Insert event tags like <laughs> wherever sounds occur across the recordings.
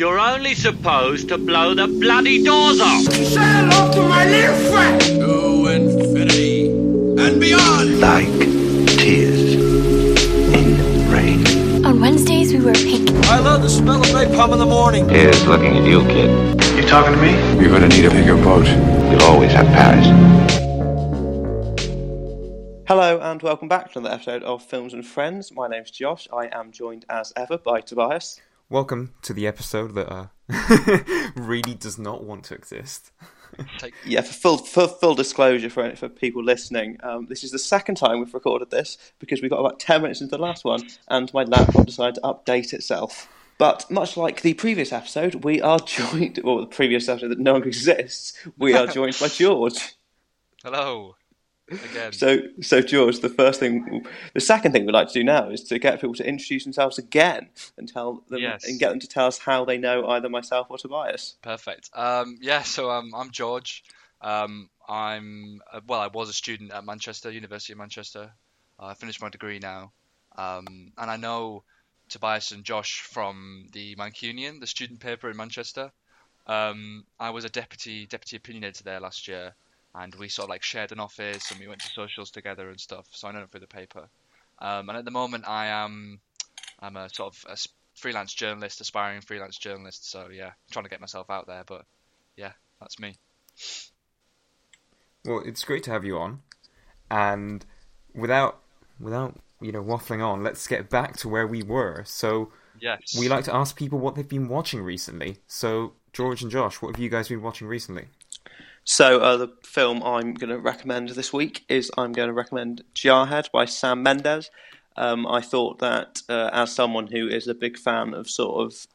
You're only supposed to blow the bloody doors off. Say hello to my little friend. To infinity and beyond. like tears in rain. On Wednesdays, we wear pink. I love the smell of napalm in the morning. Here's looking at you, kid. You talking to me? You're gonna need a bigger boat. You'll always have Paris. Hello and welcome back to another episode of Films and Friends. My name's Josh. I am joined as ever by Tobias. Welcome to the episode that uh, <laughs> really does not want to exist. Yeah, for full for full disclosure for for people listening, um, this is the second time we've recorded this because we got about ten minutes into the last one, and my laptop decided to update itself. But much like the previous episode, we are <laughs> joined, or the previous episode that no longer exists, we are joined by <laughs> George. Hello. Again. So, so George, the first thing, the second thing we'd like to do now is to get people to introduce themselves again and tell them Yes. and get them to tell us how they know either myself or Tobias. Perfect. Um, yeah, so um, I'm George. Um, I'm uh, well. I was a student at Manchester University of Manchester. Uh, I finished my degree now, um, and I know Tobias and Josh from the Mancunian, the student paper in Manchester. Um, I was a deputy deputy opinion editor there last year, and we sort of like shared an office and we went to socials together and stuff. So I know them through the paper. Um, and at the moment, I am I'm a sort of a freelance journalist, aspiring freelance journalist. So yeah, trying to get myself out there. But yeah, that's me. Well, it's great to have you on, and without without you know waffling on, let's get back to where we were. So Yes. we like to ask people what they've been watching recently. So George and Josh, what have you guys been watching recently? So uh, the film I'm going to recommend this week is I'm going to recommend Jarhead by Sam Mendes. Um, I thought that uh, as someone who is a big fan of sort of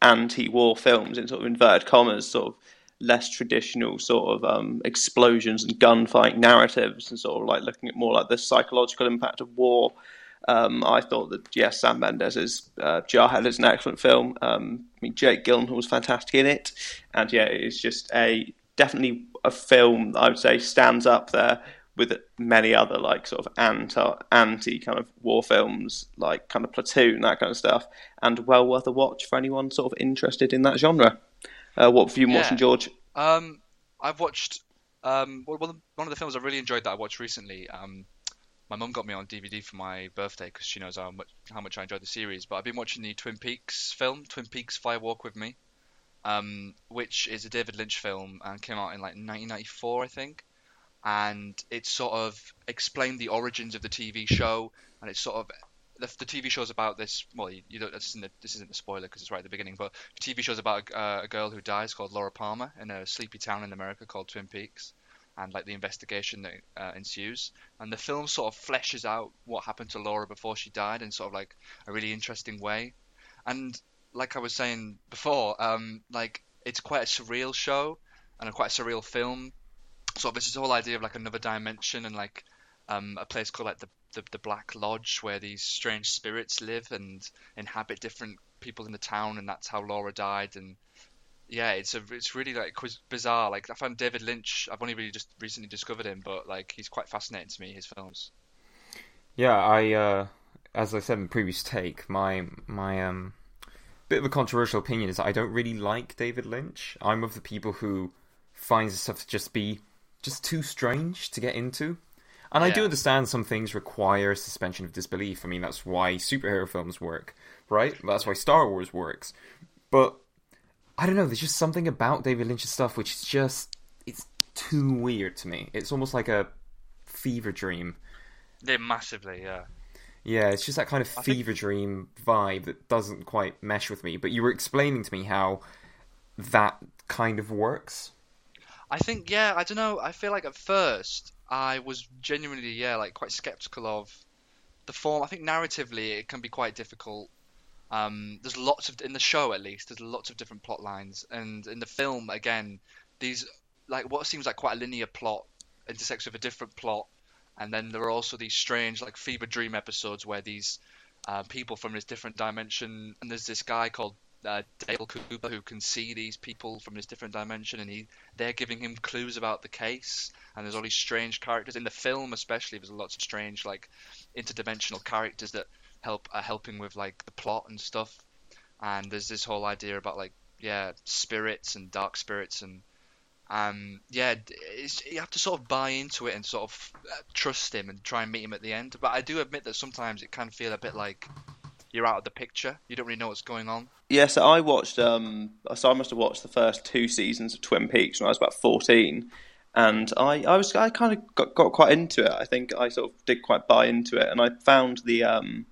anti-war films in sort of inverted commas, sort of less traditional sort of um, explosions and gunfight narratives, and sort of like looking at more like the psychological impact of war. Um, I thought that yes, Sam Mendes' uh, Jarhead is an excellent film. Um, I mean, Jake Gyllenhaal was fantastic in it, and yeah, it's just a definitely a film I would say stands up there with many other like sort of anti anti kind of war films, like kind of Platoon, that kind of stuff, and well worth a watch for anyone sort of interested in that genre. Uh, what have you been Yeah. watching, George? Um, I've watched um well, one of the films I really enjoyed that I watched recently. Um, my mum got me on DVD for my birthday because she knows how much how much I enjoyed the series. But I've been watching the Twin Peaks film, Twin Peaks Fire Walk with Me, um, which is a David Lynch film and came out in like 1994, I think. And it sort of explained the origins of the TV show, and it's sort of the, the TV show's about this. Well, you, you don't. This isn't, the, this isn't the spoiler because it's right at the beginning. But the TV show's about a, uh, a girl who dies called Laura Palmer in a sleepy town in America called Twin Peaks, and like the investigation that uh, ensues. And the film sort of fleshes out what happened to Laura before she died in sort of like a really interesting way. And like I was saying before, um, like it's quite a surreal show and a quite a surreal film. So this is the whole idea of like another dimension and like um, a place called like the, the the Black Lodge where these strange spirits live and inhabit different people in the town, and that's how Laura died. And yeah, it's a it's really like bizarre. Like I found David Lynch. I've only really just recently discovered him, but like he's quite fascinating to me. His films. Yeah, I uh, as I said in the previous take, my my um bit of a controversial opinion is that I don't really like David Lynch. I'm of the people who finds his stuff to just be just too strange to get into. And I do understand some things require suspension of disbelief. I mean, that's why superhero films work, right? That's why Star Wars works. But I don't know, there's just something about David Lynch's stuff which is just it's too weird to me. It's almost like a fever dream. They're massively, yeah. Yeah, it's just that kind of I think- fever dream vibe that doesn't quite mesh with me. But you were explaining to me how that kind of works. I think yeah, I don't know. I feel like at first I was genuinely yeah, like quite skeptical of the form. I think narratively it can be quite difficult. Um, there's lots of in the show at least. There's lots of different plot lines, and in the film again, these like what seems like quite a linear plot intersects with a different plot, and then there are also these strange like fever dream episodes where these uh, people from this different dimension, and there's this guy called uh, Dale Cooper who can see these people from this different dimension, and he they're giving him clues about the case. And there's all these strange characters in the film, especially. There's lots of strange like interdimensional characters that help are helping with like the plot and stuff. And there's this whole idea about like yeah spirits and dark spirits and um yeah you have to sort of buy into it and sort of uh, trust him and try and meet him at the end. But I do admit that sometimes it can feel a bit like you're out of the picture. You don't really know what's going on. Yeah, so I watched. Um, so I must have watched the first two seasons of Twin Peaks when I was about fourteen, and I, I was I kind of got, got quite into it. I think I sort of did quite buy into it, and I found the um,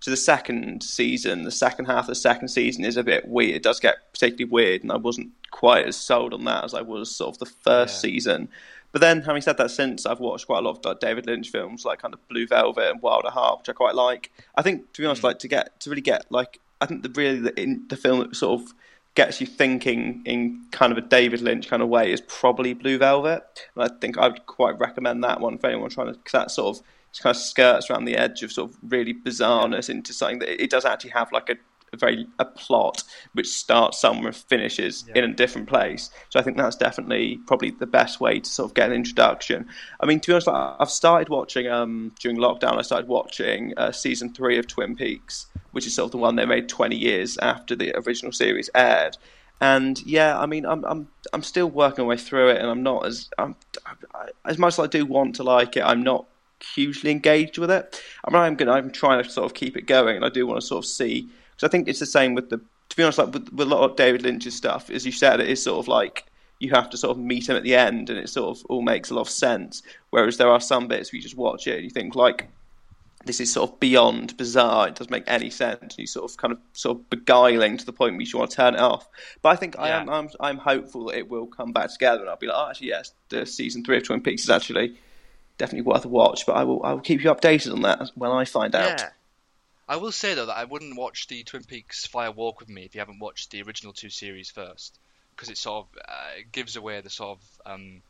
so the second season, the second half of the second season is a bit weird. It does get particularly weird, and I wasn't quite as sold on that as I was sort of the first Yeah. season. But then, having said that, since I've watched quite a lot of like, David Lynch films, like kind of Blue Velvet and Wild at Heart, which I quite like. I think, to be honest, mm. like to get to really get like, I think the really the, in, the film that sort of gets you thinking in kind of a David Lynch kind of way is probably Blue Velvet. And I think I would quite recommend that one for anyone trying to, because that sort of just kind of skirts around the edge of sort of really bizarreness into something that it does actually have like a very a plot which starts somewhere and finishes in a different place. So I think that's definitely probably the best way to sort of get an introduction. I mean, to be honest, I've started watching um, during lockdown. I started watching uh, season three of Twin Peaks, which is sort of the one they made twenty years after the original series aired. And yeah, I mean, I'm I'm I'm still working my way through it, and I'm not as I'm, I, as much as I do want to like it. I'm not hugely engaged with it. I mean, I'm gonna I'm trying to sort of keep it going, and I do want to sort of see because I think it's the same with the to be honest, like with, with a lot of David Lynch's stuff, as you said, it is sort of like you have to sort of meet him at the end, and it sort of all makes a lot of sense. Whereas there are some bits where you just watch it and you think like this is sort of beyond bizarre. It doesn't make any sense. You sort of kind of sort of beguiling to the point where you want to turn it off. But I think I am I'm I'm hopeful that it will come back together, and I'll be like, oh, actually, yes, the season three of Twin Peaks is actually definitely worth a watch. But I will I will keep you updated on that when I find out. I will say though that I wouldn't watch the Twin Peaks Fire Walk with me if you haven't watched the original two series first, because it sort of uh, gives away the sort of um,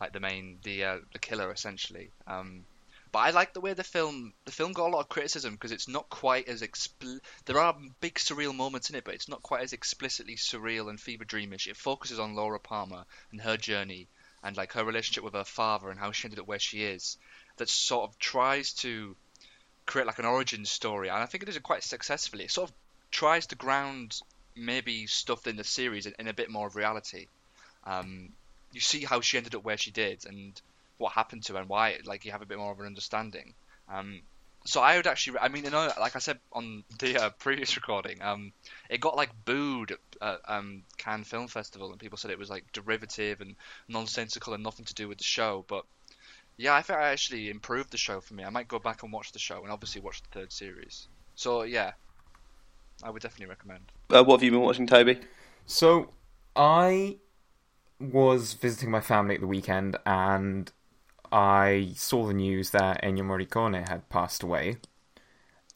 like the main the uh, the killer essentially. Um, but I like the way the film the film got a lot of criticism because it's not quite as expl- there are big surreal moments in it, but it's not quite as explicitly surreal and fever dreamish. It focuses on Laura Palmer and her journey and like her relationship with her father and how she ended up where she is. That sort of tries to create like an origin story, and I think it does it quite successfully. It sort of tries to ground maybe stuff in the series in, in a bit more of reality. Um, you see how she ended up where she did and what happened to her and why. Like you have a bit more of an understanding. Um, so I would actually, I mean, you know, like I said on the uh, previous recording, um, it got like booed at um, Cannes Film Festival, and people said it was like derivative and nonsensical and nothing to do with the show. But yeah, I think I actually improved the show for me. I might go back and watch the show, and obviously watch the third series. So yeah, I would definitely recommend. Uh, what have you been watching, Toby? So I was visiting my family at the weekend and I saw the news that Ennio Morricone had passed away.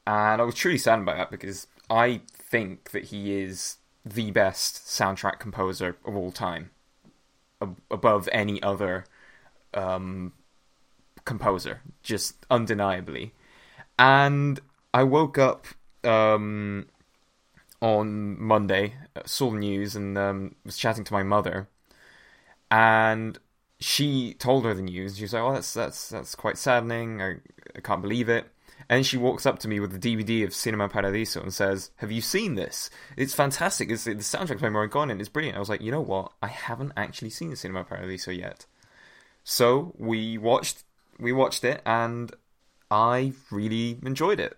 And I was truly saddened by that because I think that he is the best soundtrack composer of all time, ab- above any other um, composer, just undeniably. And I woke up um, on Monday, uh, saw the news, and um, was chatting to my mother, and she told her the news. She was like, "Oh, that's that's that's quite saddening. I, I can't believe it." And she walks up to me with the DVD of Cinema Paradiso and says, "Have you seen this? It's fantastic. It's, the soundtrack's by Morricone and it's brilliant." I was like, "You know what? I haven't actually seen Cinema Paradiso yet." So we watched we watched it, and I really enjoyed it.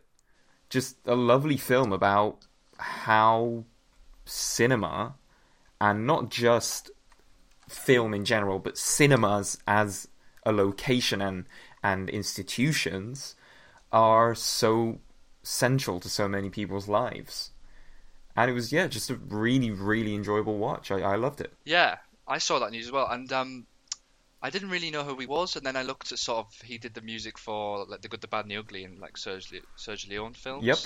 Just a lovely film about how cinema, and not just film in general, but cinemas as a location and and institutions are so central to so many people's lives. And it was yeah, just a really really enjoyable watch. I, I loved it. Yeah, I saw that news as well, and um, I didn't really know who he was, and then I looked at sort of he did the music for like the Good, the Bad, and the Ugly, and like Serge, Le- Serge Leone films. Yep.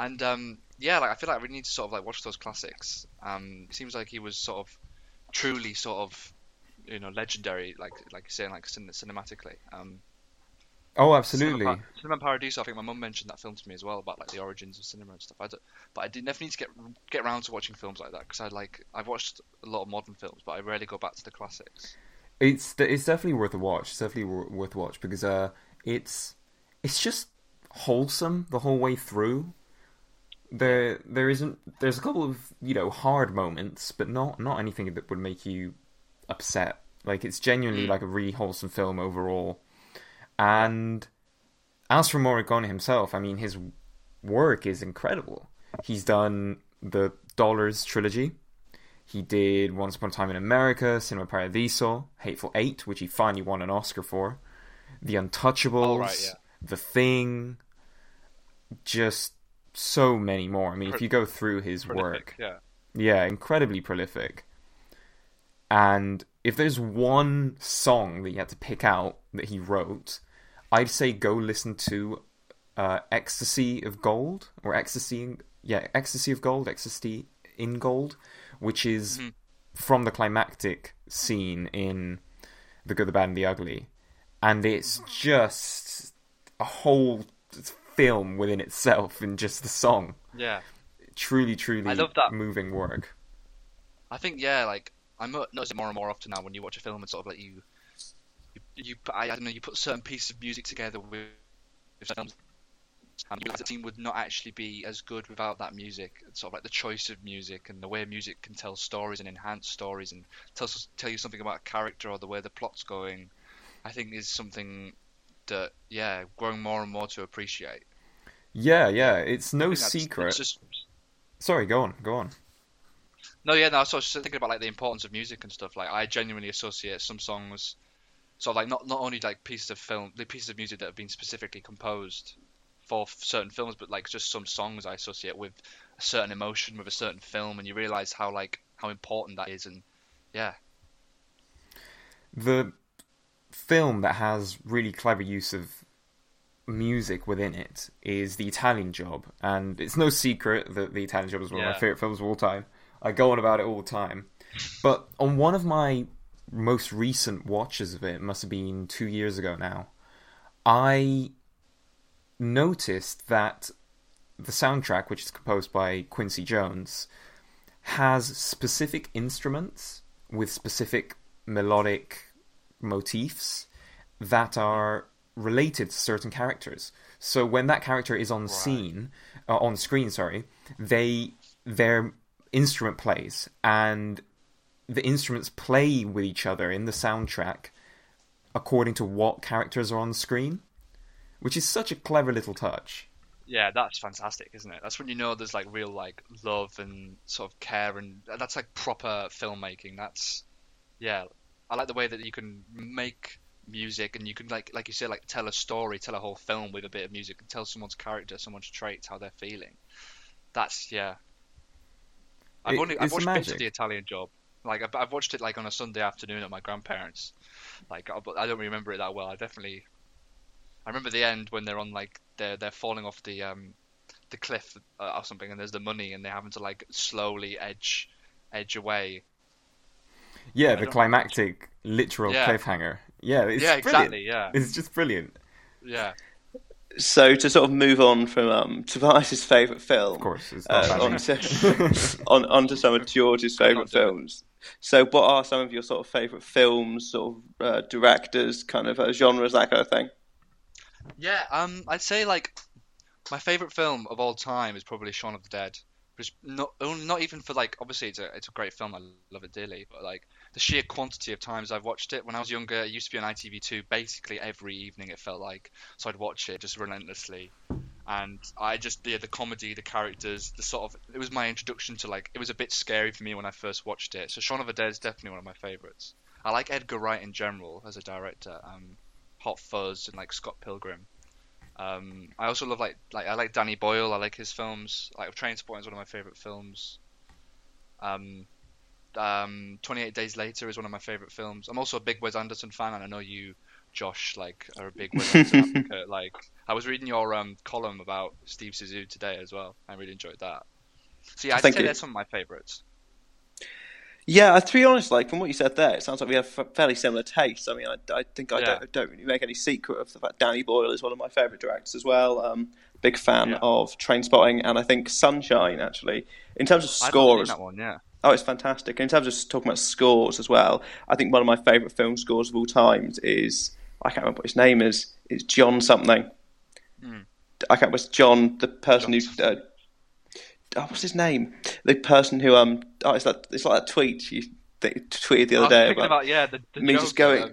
And um, yeah, like I feel like we need to sort of like watch those classics. Um, it seems like he was sort of truly sort of you know legendary, like like you're saying, like cin- cinematically. Um, Oh, absolutely. Cinema, Pa- Cinema Paradiso. I think my mum mentioned that film to me as well about like the origins of cinema and stuff. I don't, but I did definitely need to get get around to watching films like that because I like I've watched a lot of modern films, but I rarely go back to the classics. It's it's definitely worth a watch. It's definitely worth a watch because uh, it's it's just wholesome the whole way through. there there isn't there's a couple of you know hard moments, but not not anything that would make you upset. Like it's genuinely like a really wholesome film overall. And as for Morricone himself, I mean his work is incredible. He's done the Dollars trilogy. He did Once Upon a Time in America, Cinema Paradiso, Hateful Eight, which he finally won an Oscar for, The Untouchables, Oh, right, yeah. The Thing, just so many more. I mean, if you go through his work, Yeah. yeah, incredibly prolific. And if there's one song that you had to pick out that he wrote, I'd say go listen to uh, "Ecstasy of Gold" or "Ecstasy," yeah, "Ecstasy of Gold," "Ecstasy in Gold," which is mm-hmm. from the climactic scene in "The Good, the Bad, and the Ugly," and it's just a whole film within itself in just the song Yeah. truly, truly I love that. moving work. I think yeah, like I'm noticing more and more often now when you watch a film and sort of like you, you, you I, I don't know, you put certain pieces of music together with, with films, and the scene would not actually be as good without that music. It's sort of like the choice of music and the way music can tell stories and enhance stories and tell tell you something about a character or the way the plot's going. I think is something that yeah, growing more and more to appreciate. Yeah, yeah, it's no secret. It's just Sorry, go on, go on. No, yeah, no. So I was just thinking about like the importance of music and stuff. Like I genuinely associate some songs, so like not not only like pieces of film, the pieces of music that have been specifically composed for certain films, but like just some songs I associate with a certain emotion with a certain film, and you realize how like how important that is. And yeah, The film that has really clever use of music within it is The Italian Job, and it's no secret that The Italian Job is one of my favorite films of all time. I go on about it all the time. But on one of my most recent watches of it, must have been two years ago now, I noticed that the soundtrack, which is composed by Quincy Jones, has specific instruments with specific melodic motifs that are related to certain characters. So when that character is on scene, uh, on screen, sorry, they their instrument plays, and the instruments play with each other in the soundtrack according to what characters are on screen, which is such a clever little touch. yeah, that's fantastic, isn't it? That's when you know there's like real like love and sort of care, and that's like proper filmmaking. That's yeah, I like the way that you can make music and you can like like you said like tell a story, tell a whole film with a bit of music, and tell someone's character, someone's traits, how they're feeling. That's yeah. I've It- only I've watched bits of the Italian Job. Like I've, I've watched it like on a Sunday afternoon at my grandparents. Like I- I don't remember it that well. I definitely I remember the end when they're on like they're they're falling off the um the cliff uh, or something, and there's the money, and they're having to like slowly edge edge away. Yeah, the don't- climactic literal Yeah. cliffhanger. Yeah, it's yeah, brilliant. exactly. Yeah, It's just brilliant. yeah. So to sort of move on from um, Tobias's favourite film, Of course, it's uh, not on, bad. to, <laughs> on onto some of George's favourite not doing it. films. So, what are some of your sort of favourite films, sort of uh, directors, kind of uh, genres, that kind of thing? Yeah, um, I'd say like my favorite film of all time is probably Shaun of the Dead. Just not not even for like obviously it's a it's a great film I love it dearly, but like the sheer quantity of times I've watched it. When I was younger, it used to be on ITV2 basically every evening. It felt like so I'd watch it just relentlessly, and I just yeah the comedy, the characters, the sort of it was my introduction to like it was a bit scary for me when I first watched it. So Shaun of the Dead is definitely one of my favorites. I like Edgar Wright in general as a director. Um, Hot Fuzz and like Scott Pilgrim. Um, I also love like like I like Danny Boyle. I like his films. Like Trainspotting is one of my favorite films. Um, um, 28 Days Later is one of my favorite films. I'm also a big Wes Anderson fan, and I know you, Josh, like are a big Wes Anderson <laughs> advocate. Like I was reading your um, column about Steve Zissou today as well. I really enjoyed that. So yeah, I'd Thank say you. they're some of my favorites. Yeah, uh, to be honest, like from what you said there, it sounds like we have f- fairly similar tastes. I mean, I, I think I Yeah. don't, don't really make any secret of the fact Danny Boyle is one of my favourite directors as well. Um, big fan Yeah. of Trainspotting, and I think Sunshine actually. In terms of I've not seen scores, that one, yeah. Oh, it's fantastic. In terms of talking about scores as well, I think one of my favourite film scores of all times is I can't remember what his name is. It's John something. I can't remember. It's John, the person. John who uh, oh, what's his name? The person who um oh, it's like it's like that tweet you tweeted the other day about, about yeah, the, the me just going. uh,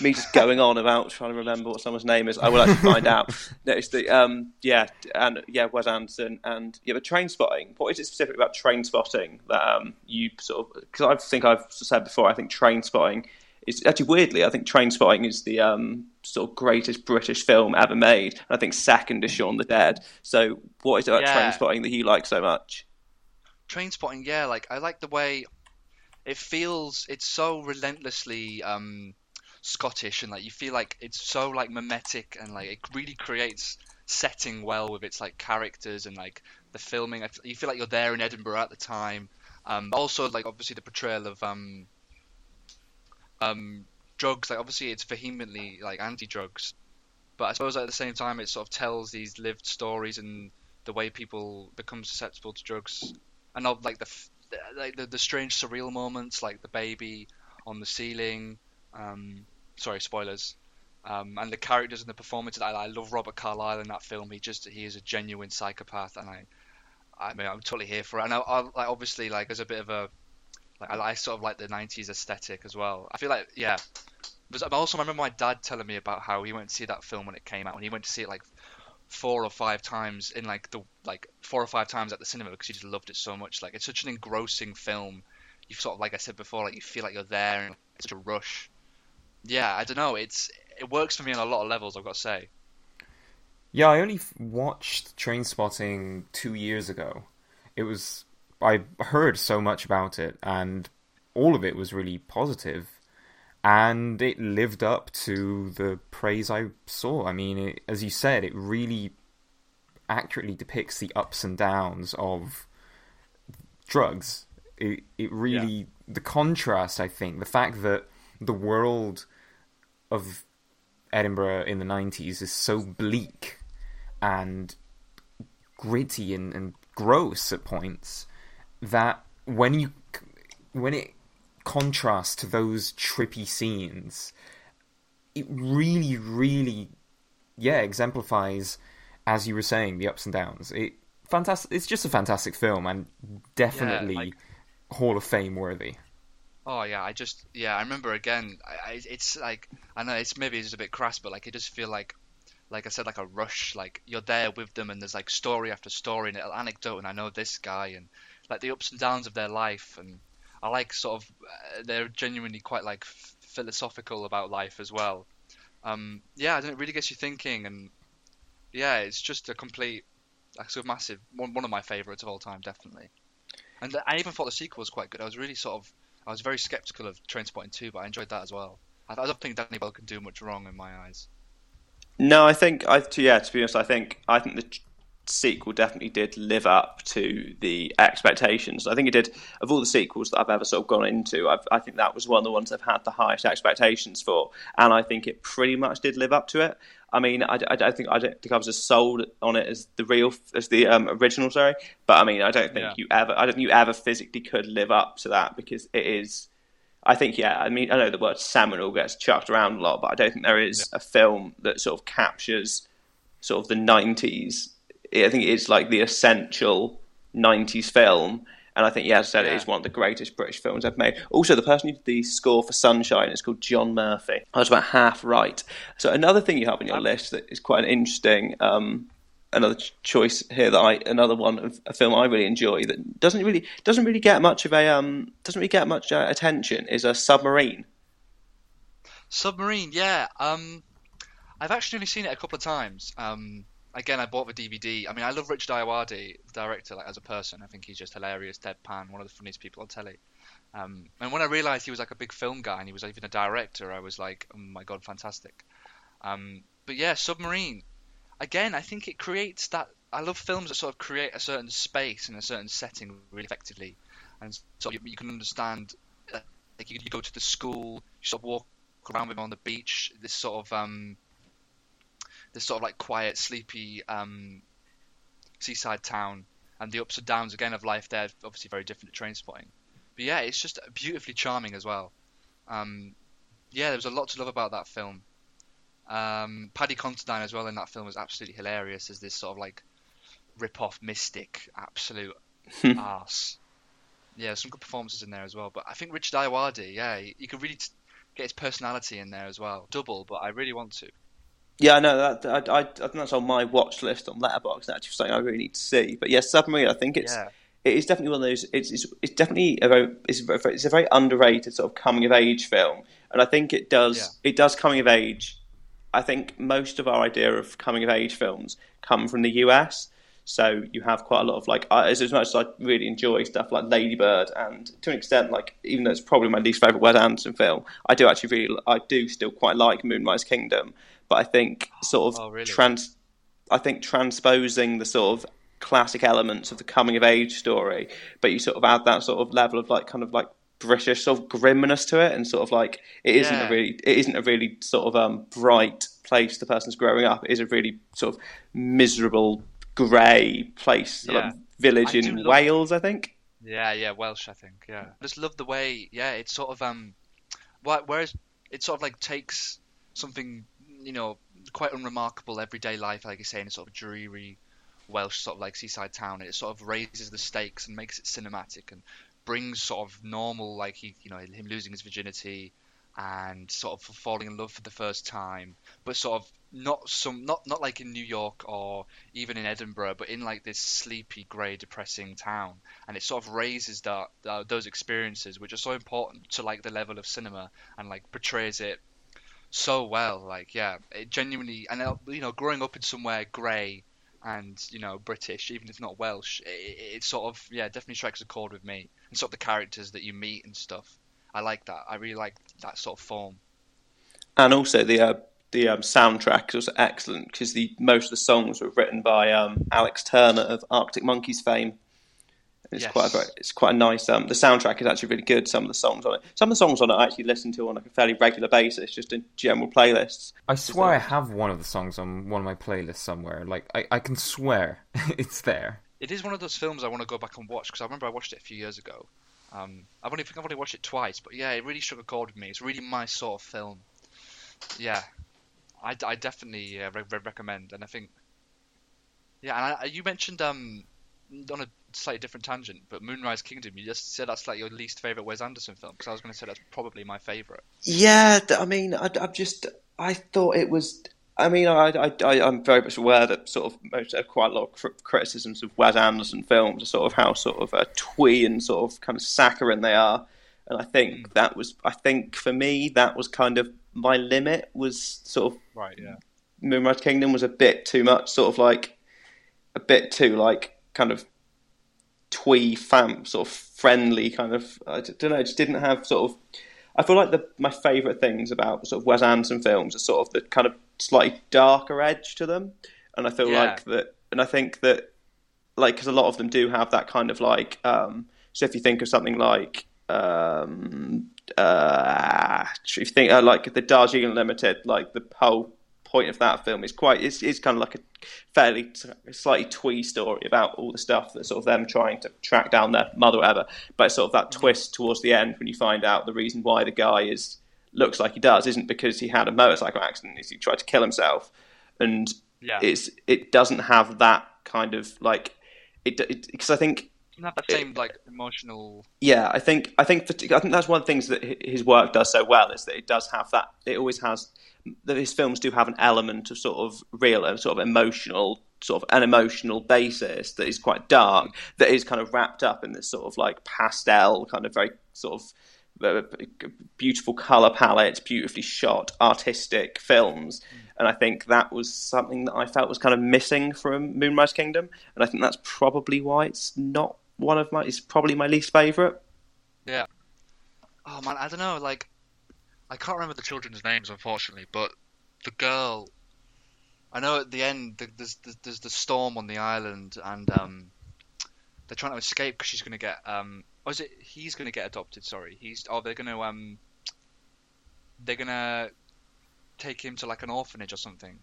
me just going on about trying to remember what someone's name is. I will actually find out. <laughs> No, it's the um, yeah, and yeah, Wes Anderson and yeah, but Trainspotting. What is it specific about Trainspotting that um, you sort of? Because I think I've said before. I think Trainspotting is actually weirdly. I think Trainspotting is the um, sort of greatest British film ever made. And I think second is Shaun the Dead. So what is it about Yeah. Trainspotting that you like so much? Trainspotting yeah like i like the way it feels it's so relentlessly um scottish and like you feel like it's so like mimetic and like it really creates setting well with its like characters and like the filming you feel like you're there in edinburgh at the time um also like obviously the portrayal of um um drugs like obviously it's vehemently like anti-drugs but i suppose at the same time it sort of tells these lived stories and the way people become susceptible to drugs and of like the like the, the strange surreal moments, like the baby on the ceiling. Um, sorry, spoilers. Um, and the characters and the performances. I, I love Robert Carlyle in that film. He just he is a genuine psychopath, and I, I mean, I'm totally here for it. And I, I like obviously like as a bit of a, like I, I sort of like the '90s aesthetic as well. I feel like yeah. But also, I remember my dad telling me about how he went to see that film when it came out, and he went to see it like four or five times in like the like four or five times at the cinema because he just loved it so much. Like it's such an engrossing film. You sort of like I said before, like you feel like you're there and it's such a rush. Yeah, I don't know. It's it works for me on a lot of levels. I've got to say. Yeah, I only watched Trainspotting two years ago. It was I heard so much about it, and all of it was really positive, and it lived up to the praise I saw. I mean, it, as you said, it really accurately depicts the ups and downs of drugs. It it really the contrast. I think the fact that the world of Edinburgh in the 90s is so bleak and gritty and, and gross at points that when you when it contrasts to those trippy scenes it really really yeah exemplifies as you were saying the ups and downs it fantastic it's just a fantastic film and definitely like- hall of fame worthy Oh yeah, I just yeah I remember again. I, it's like I know it's maybe it's a bit crass, but like it just feel like like I said like a rush. Like you're there with them, and there's like story after story and anecdote, and I know this guy and like the ups and downs of their life, and I like sort of uh, they're genuinely quite like philosophical about life as well. Um, yeah, I don't it really gets you thinking, and yeah, it's just a complete like sort of massive one one of my favorites of all time, definitely. And I even thought the sequel was quite good. I was really sort of I was very skeptical of Trainspotting 2, but I enjoyed that as well. I, I don't think Danny Boyle can do much wrong in my eyes. No, I think I yeah. To be honest, I think I think the sequel definitely did live up to the expectations. I think it did of all the sequels that I've ever sort of gone into. I've, I think that was one of the ones I've had the highest expectations for, and I think it pretty much did live up to it. I mean, I, I don't think I don't think I was as sold on it as the real as the um, original. Sorry, but I mean, I don't think Yeah. you ever. I don't think you ever physically could live up to that because it is. I think, yeah, I mean, I know the word seminal gets chucked around a lot, but I don't think there is a film that sort of captures sort of the 90s. I think it is like the essential 90s film. And I think, yeah, as I said, it Yeah. is one of the greatest British films ever made. Also, the person who did the score for Sunshine is called John Murphy. I was about half right. So another thing you have on your list that is quite an interesting, um, another choice here that I, another one of a film I really enjoy that doesn't really doesn't really get much of a um doesn't really get much uh, attention is a submarine. Submarine, yeah. Um, I've actually only seen it a couple of times. Um, again, I bought the DVD. I mean, I love Richard Ayoade, the director, like as a person. I think he's just hilarious, deadpan, one of the funniest people on telly. Um, and when I realised he was like a big film guy and he was even a director, I was like, oh my god, fantastic. Um, but yeah, Submarine. Again, I think it creates that. I love films that sort of create a certain space and a certain setting really effectively, and so you, you can understand. Uh, like you, you go to the school, you sort of walk around with him on the beach. This sort of um, this sort of like quiet, sleepy um, seaside town, and the ups and downs again of life there. Obviously, very different to Trainspotting, but yeah, it's just beautifully charming as well. Um, yeah, there was a lot to love about that film. Um, Paddy Considine as well in that film was absolutely hilarious as this sort of like rip-off mystic, absolute ass. Yeah, some good performances in there as well. But I think Richard Ayoade, yeah, you could really t- get his personality in there as well. Double, but I really want to. Yeah, I know that. I, I, I think that's on my watch list on Letterboxd. Actually, something I really need to see. But yes, Submarine. I think it's Yeah. it is definitely one of those. It's it's, it's definitely a very it's, a very- it's a very underrated sort of coming of age film, and I think it does Yeah. it does coming of age. I think most of our idea of coming of age films come from the US. So you have quite a lot of like, as, as much as I really enjoy stuff like Lady Bird, and to an extent, like even though it's probably my least favorite Wes Anderson film, I do actually really, I do still quite like Moonrise Kingdom. But I think sort of Oh, really? trans, I think transposing the sort of classic elements of the coming of age story, but you sort of add that sort of level of like kind of like British sort of grimness to it, and sort of like it isn't Yeah. a really it isn't a really sort of um, bright place the person's growing up. It is a really sort of miserable grey place, Yeah. like village I in love- Wales, I think. Yeah, yeah, Welsh, I think. Yeah, I just love the way. Yeah, it's sort of um, whereas it sort of like takes something you know quite unremarkable everyday life, like you say, in a sort of dreary Welsh sort of like seaside town, it sort of raises the stakes and makes it cinematic and brings sort of normal, like he, you know, him losing his virginity and sort of falling in love for the first time, but sort of not some not not like in New York or even in Edinburgh, but in like this sleepy, grey, depressing town, and it sort of raises that, that those experiences, which are so important to like the level of cinema, and like portrays it so well. Like yeah, it genuinely, and uh, you know, growing up in somewhere grey and you know British, even if not Welsh, it, it, sort of yeah definitely strikes a chord with me, and sort of the characters that you meet and stuff. I like that. I really like that sort of form. and also the uh, the um, soundtrack was excellent because the most of the songs were written by um, Alex Turner of Arctic Monkeys fame. It's Yes. quite a very, it's quite a nice. Um, the soundtrack is actually really good. Some of the songs on it, some of the songs on it, I actually listen to on like a fairly regular basis, just in general playlists. I swear I have one of the songs on one of my playlists somewhere. Like I, I can swear <laughs> it's there. It is one of those films I want to go back and watch because I remember I watched it a few years ago. Um, I've only I think I've only watched it twice, but yeah, it really struck a chord with me. It's really my sort of film. Yeah, I, I definitely uh, re- re- recommend, and I think yeah, and I, you mentioned um on a slightly different tangent, but Moonrise Kingdom. You just said that's like your least favorite Wes Anderson film because I was going to say that's probably my favorite. Yeah, I mean, I, I'm just, I thought it was. I mean, I, I, I, I'm very much aware that sort of most, uh, quite a lot of criticisms of Wes Anderson films are sort of how sort of uh, twee and sort of kind of saccharine they are, and I think that was, I think for me that was kind of my limit was sort of Right. Yeah. Moonrise Kingdom was a bit too much, sort of like a bit too like kind of twee fam, sort of friendly kind of. I don't know. It just didn't have sort of. I feel like the my favourite things about sort of Wes Anderson films are sort of the kind of slightly darker edge to them, and I feel Yeah. like that, and I think that like because a lot of them do have that kind of like. Um, so if you think of something like. Um, uh, if you think uh, like the Darjeeling Limited, like the whole point of that film is quite it's, it's kind of like a fairly t- slightly twee story about all the stuff that sort of them trying to track down their mother or whatever but sort of that mm. twist towards the end when you find out the reason why the guy is looks like he does isn't because he had a motorcycle accident he tried to kill himself and Yeah. it's it doesn't have that kind of like it because I think have that same like emotional. yeah, I think I think I think that's one of the things that his work does so well is that it does have that. It always has his films do have an element of sort of real and sort of emotional, sort of an emotional basis that is quite dark. That is kind of wrapped up in this sort of like pastel, kind of very sort of uh, beautiful color palettes, beautifully shot, artistic films. And I think that was something that I felt was kind of missing from Moonrise Kingdom, and I think that's probably why it's not one of my. It's probably my least favorite. Yeah. Oh man, I don't know. Like, I can't remember the children's names, unfortunately, but the girl. I know at the end th- there's there's, there's the storm on the island, and um, they're trying to escape because she's going to get um. Or is it he's going to get adopted? Sorry, he's. Oh, they're going to um. They're going to take him to like an orphanage or something.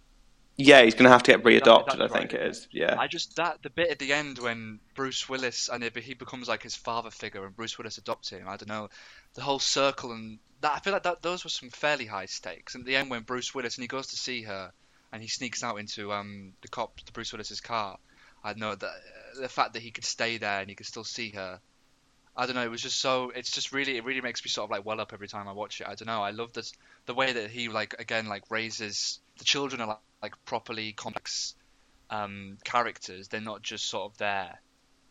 Yeah, he's going to have to get readopted. that's I think right, it is. Yeah, I just that the bit at the end when Bruce Willis and he becomes like his father figure and Bruce Willis adopts him. I don't know the whole circle and that I feel like that those were some fairly high stakes. And at the end when Bruce Willis and he goes to see her and he sneaks out into um the cop the Bruce Willis's car. I know that uh, the fact that he could stay there and he could still see her. I don't know. It was just so. It's just really. It really makes me sort of like well up every time I watch it. I don't know. I love this the way that he like again like raises the children are like, like properly complex um, characters. They're not just sort of there.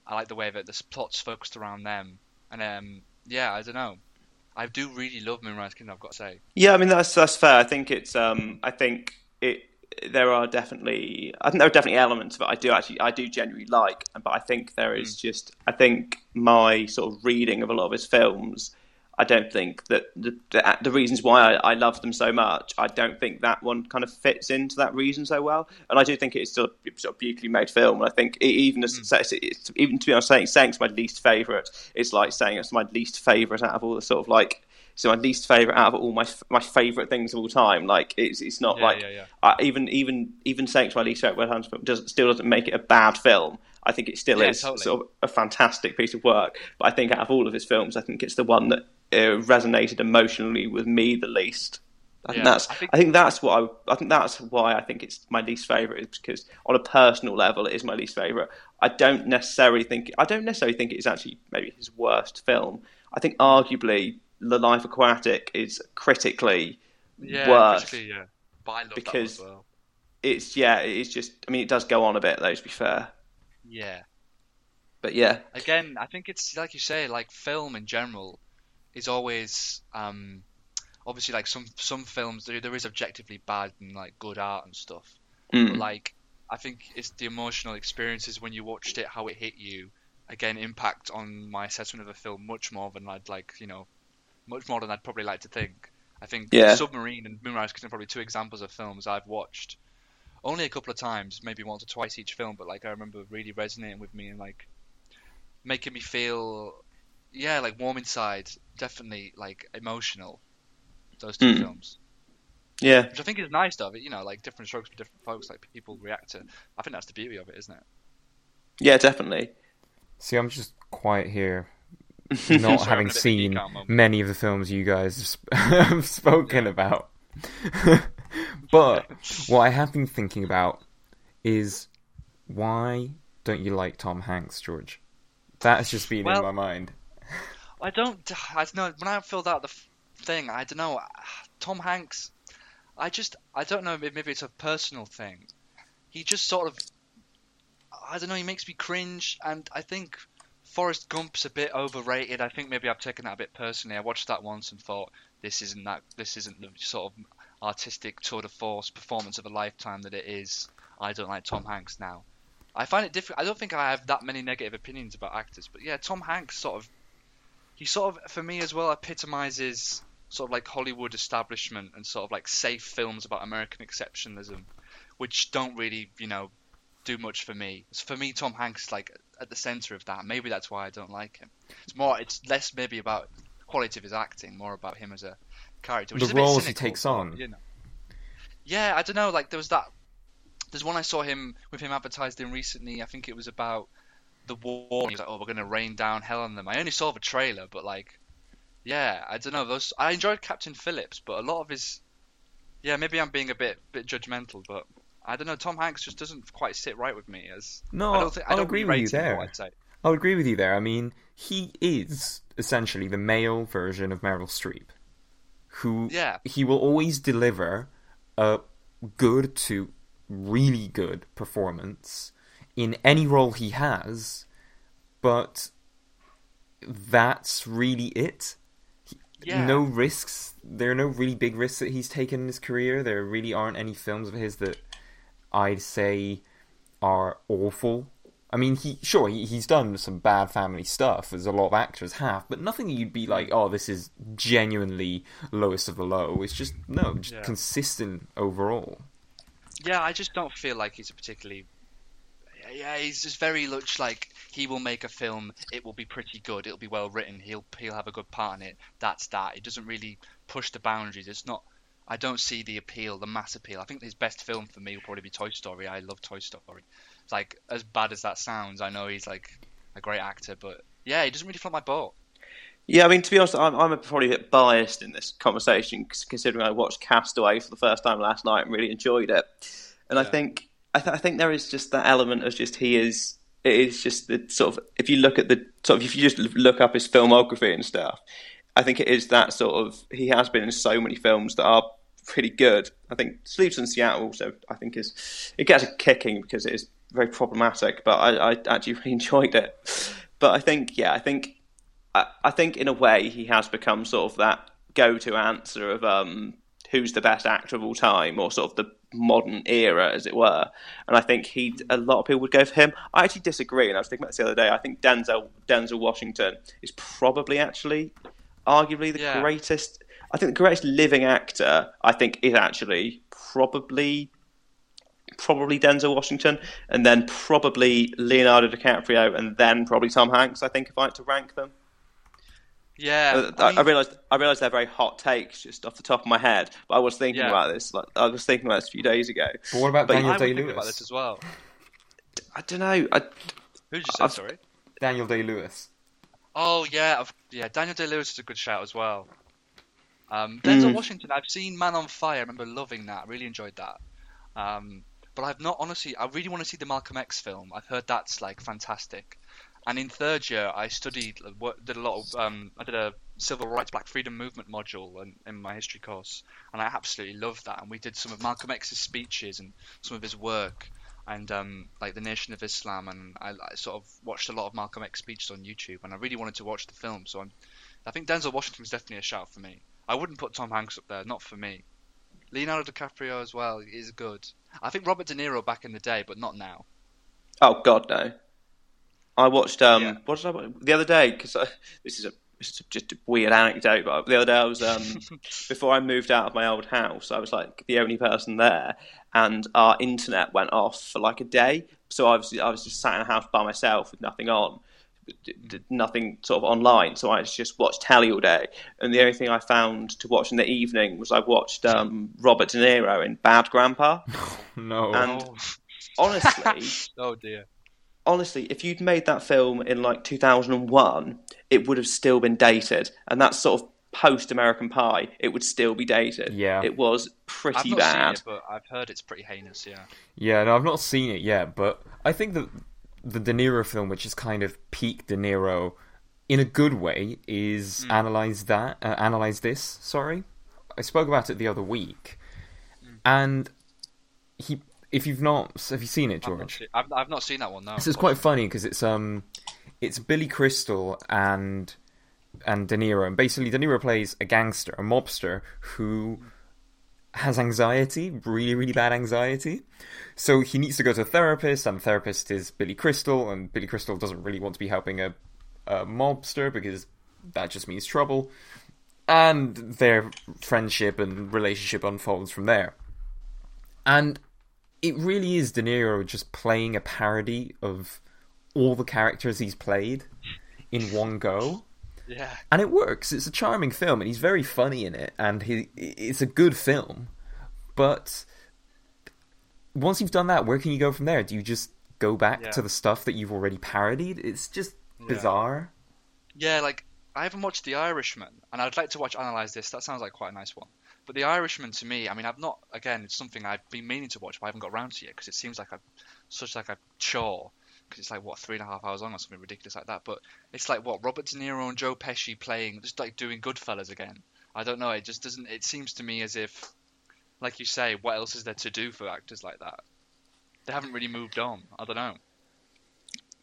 I like the way that the plot's focused around them. And um, yeah, I don't know. I do really love Moonrise Kingdom. I've got to say. Yeah, I mean that's that's fair. I think it's um I think it there are definitely I think there are definitely elements that I do actually I do genuinely like, but I think there is just I think my sort of reading of a lot of his films. I don't think that the, the, the reasons why I, I love them so much, I don't think that one kind of fits into that reason so well. And I do think it's still a sort of beautifully made film. And I think it, even as mm. it's, it's, even to be honest, saying, saying it's my least favourite, it's like saying it's my least favourite out of all the sort of like so my least favorite out of all my my favorite things of all time. Like it's it's not Yeah, like yeah, yeah. I, even even even saying it's my least favorite Wes Anderson film does, still doesn't make it a bad film. I think it still is totally. sort of a fantastic piece of work. But I think out of all of his films, I think it's the one that resonated emotionally with me the least. I think Yeah, that's I I think- think, that's what I, I think that's why I think it's my least favorite is because on a personal level it is my least favorite. I don't necessarily think I don't necessarily think it's actually maybe his worst film. I think arguably The Life Aquatic is critically Yeah, worse. critically, yeah. But I love Because- that as well. It's yeah, it's just I mean it does go on a bit though to be fair. Yeah. But yeah, Again, I think it's like you say, like film in general is always um obviously like some some films there, there is objectively bad and like good art and stuff. Mm. But like I think it's the emotional experiences when you watched it, how it hit you, again impact on my assessment of a film much more than I'd like, you know, much more than I'd probably like to think. I think Yeah. Submarine and Moonrise Kingdom are probably two examples of films I've watched only a couple of times, maybe once or twice each film, but like I remember really resonating with me and like making me feel yeah, like warm inside, definitely like emotional. Those two Mm. films. yeah, Which I think is nice of it, you know, like different strokes for different folks, like people react to I think that's the beauty of it, isn't it? yeah, definitely. See, I'm just quiet here, <laughs> not Sorry, having I'm in a bit of a seen geek out moment. many of the films you guys have sp- <laughs> have spoken about. <laughs> but what I have been thinking about is why don't you like Tom Hanks, George? That has just been Well- in my mind. I don't. I don't know. When I filled out the thing, I don't know. Tom Hanks. I just. I don't know. Maybe it's a personal thing. He just sort of. I don't know. He makes me cringe, and I think Forrest Gump's a bit overrated. I think maybe I've taken that a bit personally. I watched that once and thought this isn't that. This isn't the sort of artistic tour de force performance of a lifetime that it is. I don't like Tom Hanks now. I find it difficult. I don't think I have that many negative opinions about actors, but yeah, Tom Hanks sort of he sort of for me as well epitomizes sort of like Hollywood establishment and sort of like safe films about American exceptionalism, which don't really you know do much for me. So for me, Tom Hanks is like at the center of that. Maybe that's why I don't like him. It's more, it's less maybe about quality of his acting, more about him as a character. Which The is a bit roles he takes on. You know. Yeah, I don't know. Like there was that. There's one I saw him with him advertised in recently. I think it was about the war. He was like, "Oh, we're gonna rain down hell on them." I only saw the trailer, but like, yeah, I don't know. Those I enjoyed Captain Phillips, but a lot of his, yeah, maybe I'm being a bit bit judgmental, but I don't know. Tom Hanks just doesn't quite sit right with me as. No, I don't think I don't agree with you there. I'd say. I'll agree with you there. I mean, he is essentially the male version of Meryl Streep, who Yeah. he will always deliver a good to really good performance in any role he has, but that's really it. He- Yeah. No risks. There are no really big risks that he's taken in his career. There really aren't any films of his that I'd say are awful. I mean, he sure he, he's done some bad family stuff, as a lot of actors have, but nothing that you'd be like, oh, this is genuinely lowest of the low. It's just no, just Yeah. consistent overall. Yeah, I just don't feel like he's a particularly. Yeah, he's just very much like he will make a film. It will be pretty good. It'll be well written. He'll he'll have a good part in it. That's that. It doesn't really push the boundaries. It's not. I don't see the appeal, the mass appeal. I think his best film for me will probably be Toy Story. I love Toy Story. It's like as bad as that sounds. I know he's like a great actor, but yeah, he doesn't really float my boat. Yeah, I mean, to be honest, I'm, I'm probably a bit biased in this conversation considering I watched Castaway for the first time last night and really enjoyed it. And I think I, th- I think there is just that element of just he is. It is just the sort of if you look at the sort of if you just look up his filmography and stuff, I think it is that sort of he has been in so many films that are pretty good. I think Sleepless in Seattle also I think is it gets a kicking because it is very problematic, but I, I actually <laughs> really enjoyed it. But I think yeah, I think I, I think in a way he has become sort of that go-to answer of um, who's the best actor of all time, or sort of the modern era, as it were. And I think he, a lot of people would go for him. I actually disagree, and I was thinking about this the other day. I think Denzel Denzel Washington is probably actually, arguably the Yeah. greatest. I think the greatest living actor. I think is actually probably. Probably Denzel Washington, and then probably Leonardo DiCaprio, and then probably Tom Hanks. I think if I had to rank them. Yeah, I, mean- I realized I realized they're very hot takes just off the top of my head, but I was thinking Yeah. about this. Like I was thinking about this a few days ago. But what about But Daniel I Day would think about Lewis? this as well. I don't know. I, Who did you say? I've- Sorry. Daniel Day Lewis. Oh yeah, I've, yeah. Daniel Day Lewis is a good shout as well. Um, Denzel Mm. Washington, I've seen Man on Fire. I remember loving that. I really enjoyed that. Um, but I've not honestly. I really want to see the Malcolm X film. I've heard that's like fantastic. And in third year, I studied, did a lot of. Um, I did a civil rights, Black Freedom Movement module in, in my history course, and I absolutely loved that. And we did some of Malcolm X's speeches and some of his work, and um, like the Nation of Islam. And I, I sort of watched a lot of Malcolm X speeches on YouTube, and I really wanted to watch the film. So I'm, I think Denzel Washington's definitely a shout for me. I wouldn't put Tom Hanks up there, not for me. Leonardo DiCaprio as well is good. I think Robert De Niro back in the day, but not now. oh God, no. I watched um, Yeah. what did I watch? the other day because <laughs> this is a this is just a weird anecdote. But the other day I was um, <laughs> before I moved out of my old house, I was like the only person there, and our internet went off for like a day. So I was I was just sat in a house by myself with nothing on. Nothing sort of online, so I just watched telly all day. And the only thing I found to watch in the evening was I watched um, Robert De Niro in Bad Grandpa. <laughs> No. And- Honestly, oh dear. Honestly, if you'd made that film in like 2001, it would have still been dated, and that's sort of post American Pie. It would still be dated. Yeah. it was I've pretty not bad. seen it, but I've heard it's pretty heinous. Yeah. Yeah, no, I've not seen it yet, but I think that the De Niro film, which is kind of peak De Niro in a good way, is analyze that, uh, analyze this. Sorry, I spoke about it the other week, and he. If you've not, have you seen it, I've not, George? seen, I've, I've not seen that one. No. This is quite funny because it's um, it's Billy Crystal and and De Niro, and basically De Niro plays a gangster, a mobster who has anxiety, really, really bad anxiety. So he needs to go to a therapist, and the therapist is Billy Crystal, and Billy Crystal doesn't really want to be helping a, a mobster because that just means trouble. And their friendship and relationship unfolds from there. And it really is De Niro just playing a parody of all the characters he's played in one go Yeah. and it works. It's a charming film, and he's very funny in it, and he it's a good film. But once you've done that, where can you go from there? Do you just go back Yeah. to the stuff that you've already parodied? It's just bizarre. Yeah, like I haven't watched The Irishman, and I'd like to watch Analyze This. That sounds like quite a nice one. But The Irishman, to me, I mean, I've not. Again, it's something I've been meaning to watch, but I haven't got around to yet because it seems like a such like a chore. Because it's like what three and a half hours long or something ridiculous like that. But it's like what Robert De Niro and Joe Pesci playing, just like doing Goodfellas again. I don't know. It just doesn't. It seems to me as if, like you say, what else is there to do for actors like that? They haven't really moved on. I don't know.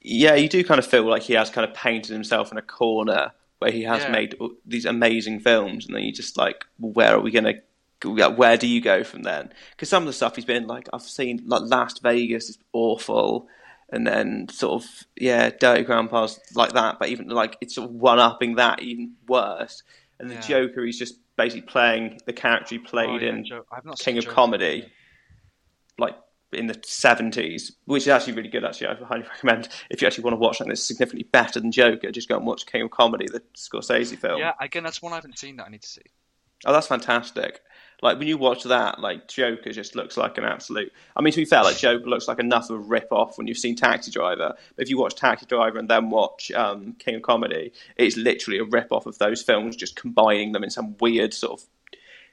Yeah, you do kind of feel like he has kind of painted himself in a corner where he has Yeah. made these amazing films, and then you just like, well, where are we gonna? Where do you go from then? Because some of the stuff he's been like, I've seen like Last Vegas is awful, and then sort of yeah, Dirty Grandpa's like that, but even like it's sort of one upping that even worse. And the Yeah. Joker, he's just basically playing the character he played Oh, yeah, in not King of Joker. Comedy, like in the seventies, which is actually really good. Actually, I highly recommend if you actually want to watch something that's significantly better than Joker, just go and watch King of Comedy, the Scorsese film. Yeah, again, that's one I haven't seen that I need to see. Oh, that's fantastic. Like when you watch that, like Joker just looks like an absolute. I mean, to be fair, like Joker looks like enough of a rip off when you've seen Taxi Driver. But if you watch Taxi Driver and then watch um, King of Comedy, it's literally a rip off of those films, just combining them in some weird sort of.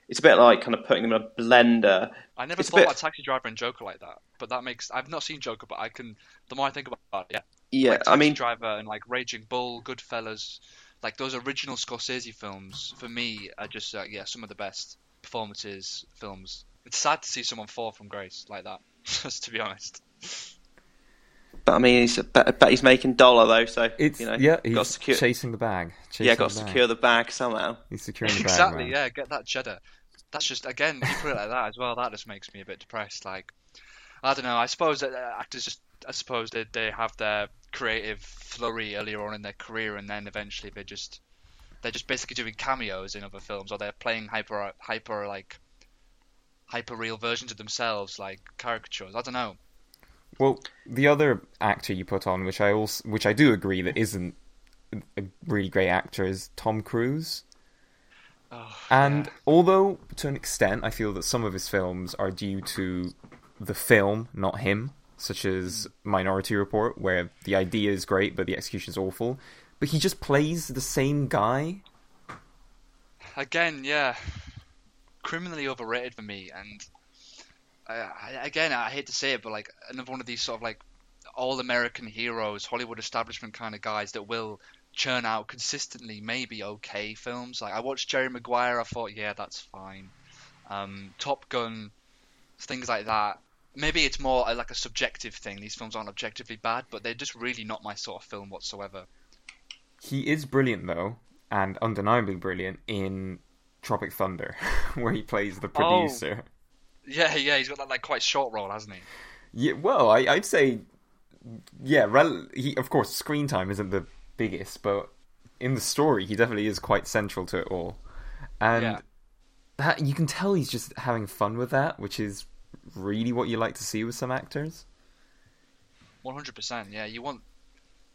It's a bit like kind of putting them in a blender. I never It's a thought bit- about Taxi Driver and Joker like that, but that makes I've not seen Joker, but I can. The more I think about it, yeah, Yeah, like I mean, Driver and like Raging Bull, Goodfellas, like those original Scorsese films for me are just uh, yeah some of the best performances films. It's sad to see someone fall from grace like that. <laughs> Just to be honest. But I mean, he's, but, but he's making dollar though, so It's you know, yeah, got he's to secure, chasing the bag. Chasing yeah, got to secure the bag somehow. He's securing the bag. exactly. man. Yeah, get that cheddar. That's just again, you put it like that as well. That just makes me a bit depressed. Like, I don't know. I suppose that uh, actors just, I suppose they they have their creative flurry earlier on in their career, and then eventually they just they're just basically doing cameos in other films, or they're playing hyper hyper like hyper real versions of themselves, like caricatures. I don't know. Well, the other actor you put on, which I also, which I do agree that isn't a really great actor, is Tom Cruise. Oh, And yeah. although to an extent I feel that some of his films are due to the film, not him, such as hmm. Minority Report, where the idea is great but the execution is awful, but he just plays the same guy. again, yeah, criminally overrated for me. And I, again, I hate to say it, but like another one of these sort of like all American heroes, Hollywood establishment kind of guys that will churn out consistently maybe okay films. Like I watched Jerry Maguire, I thought, yeah, that's fine. Um, Top Gun, things like that. Maybe it's more uh, like a subjective thing. These films aren't objectively bad, but they're just really not my sort of film whatsoever. He is brilliant though, and undeniably brilliant in Tropic Thunder, <laughs> where he plays the producer. Yeah, yeah, he's got that like quite short role, hasn't he? Yeah, well, I, I'd say, yeah. Rel- he, of course, screen time isn't the biggest, but in the story, he definitely is quite central to it all, and Yeah. that you can tell he's just having fun with that, which is really what you like to see with some actors. One hundred percent. Yeah, you want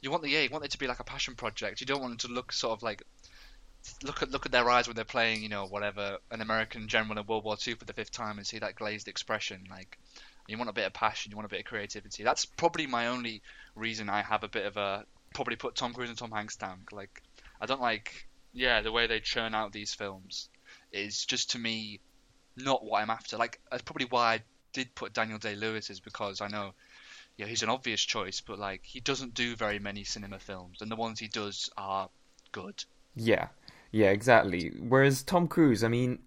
you want the yeah, you want it to be like a passion project. You don't want it to look sort of like look at look at their eyes when they're playing, you know, whatever an American general in World War Two for the fifth time and see that glazed expression. Like you want a bit of passion, you want a bit of creativity. That's probably my only reason I have a bit of a probably put Tom Cruise and Tom Hanks down. Like I don't like yeah the way they churn out these films is just to me not what I'm after. Like that's probably why I did put Daniel Day Lewis is because I know yeah, he's an obvious choice, but like he doesn't do very many cinema films, and the ones he does are good. Yeah, yeah, exactly. Whereas Tom Cruise, I mean,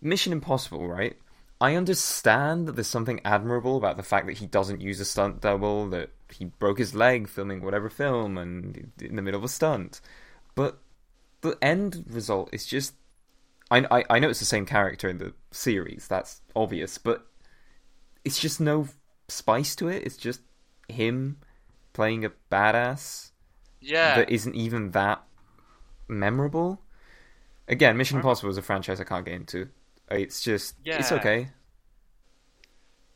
Mission Impossible, right? I understand that there's something admirable about the fact that he doesn't use a stunt double, that he broke his leg filming whatever film and in the middle of a stunt. But the end result is just. I, I, I know it's the same character in the series, that's obvious, but it's just no spice to it. It's just him playing a badass Yeah, that isn't even that memorable. Again, Mission Impossible is a franchise I can't get into. It's just yeah. it's okay.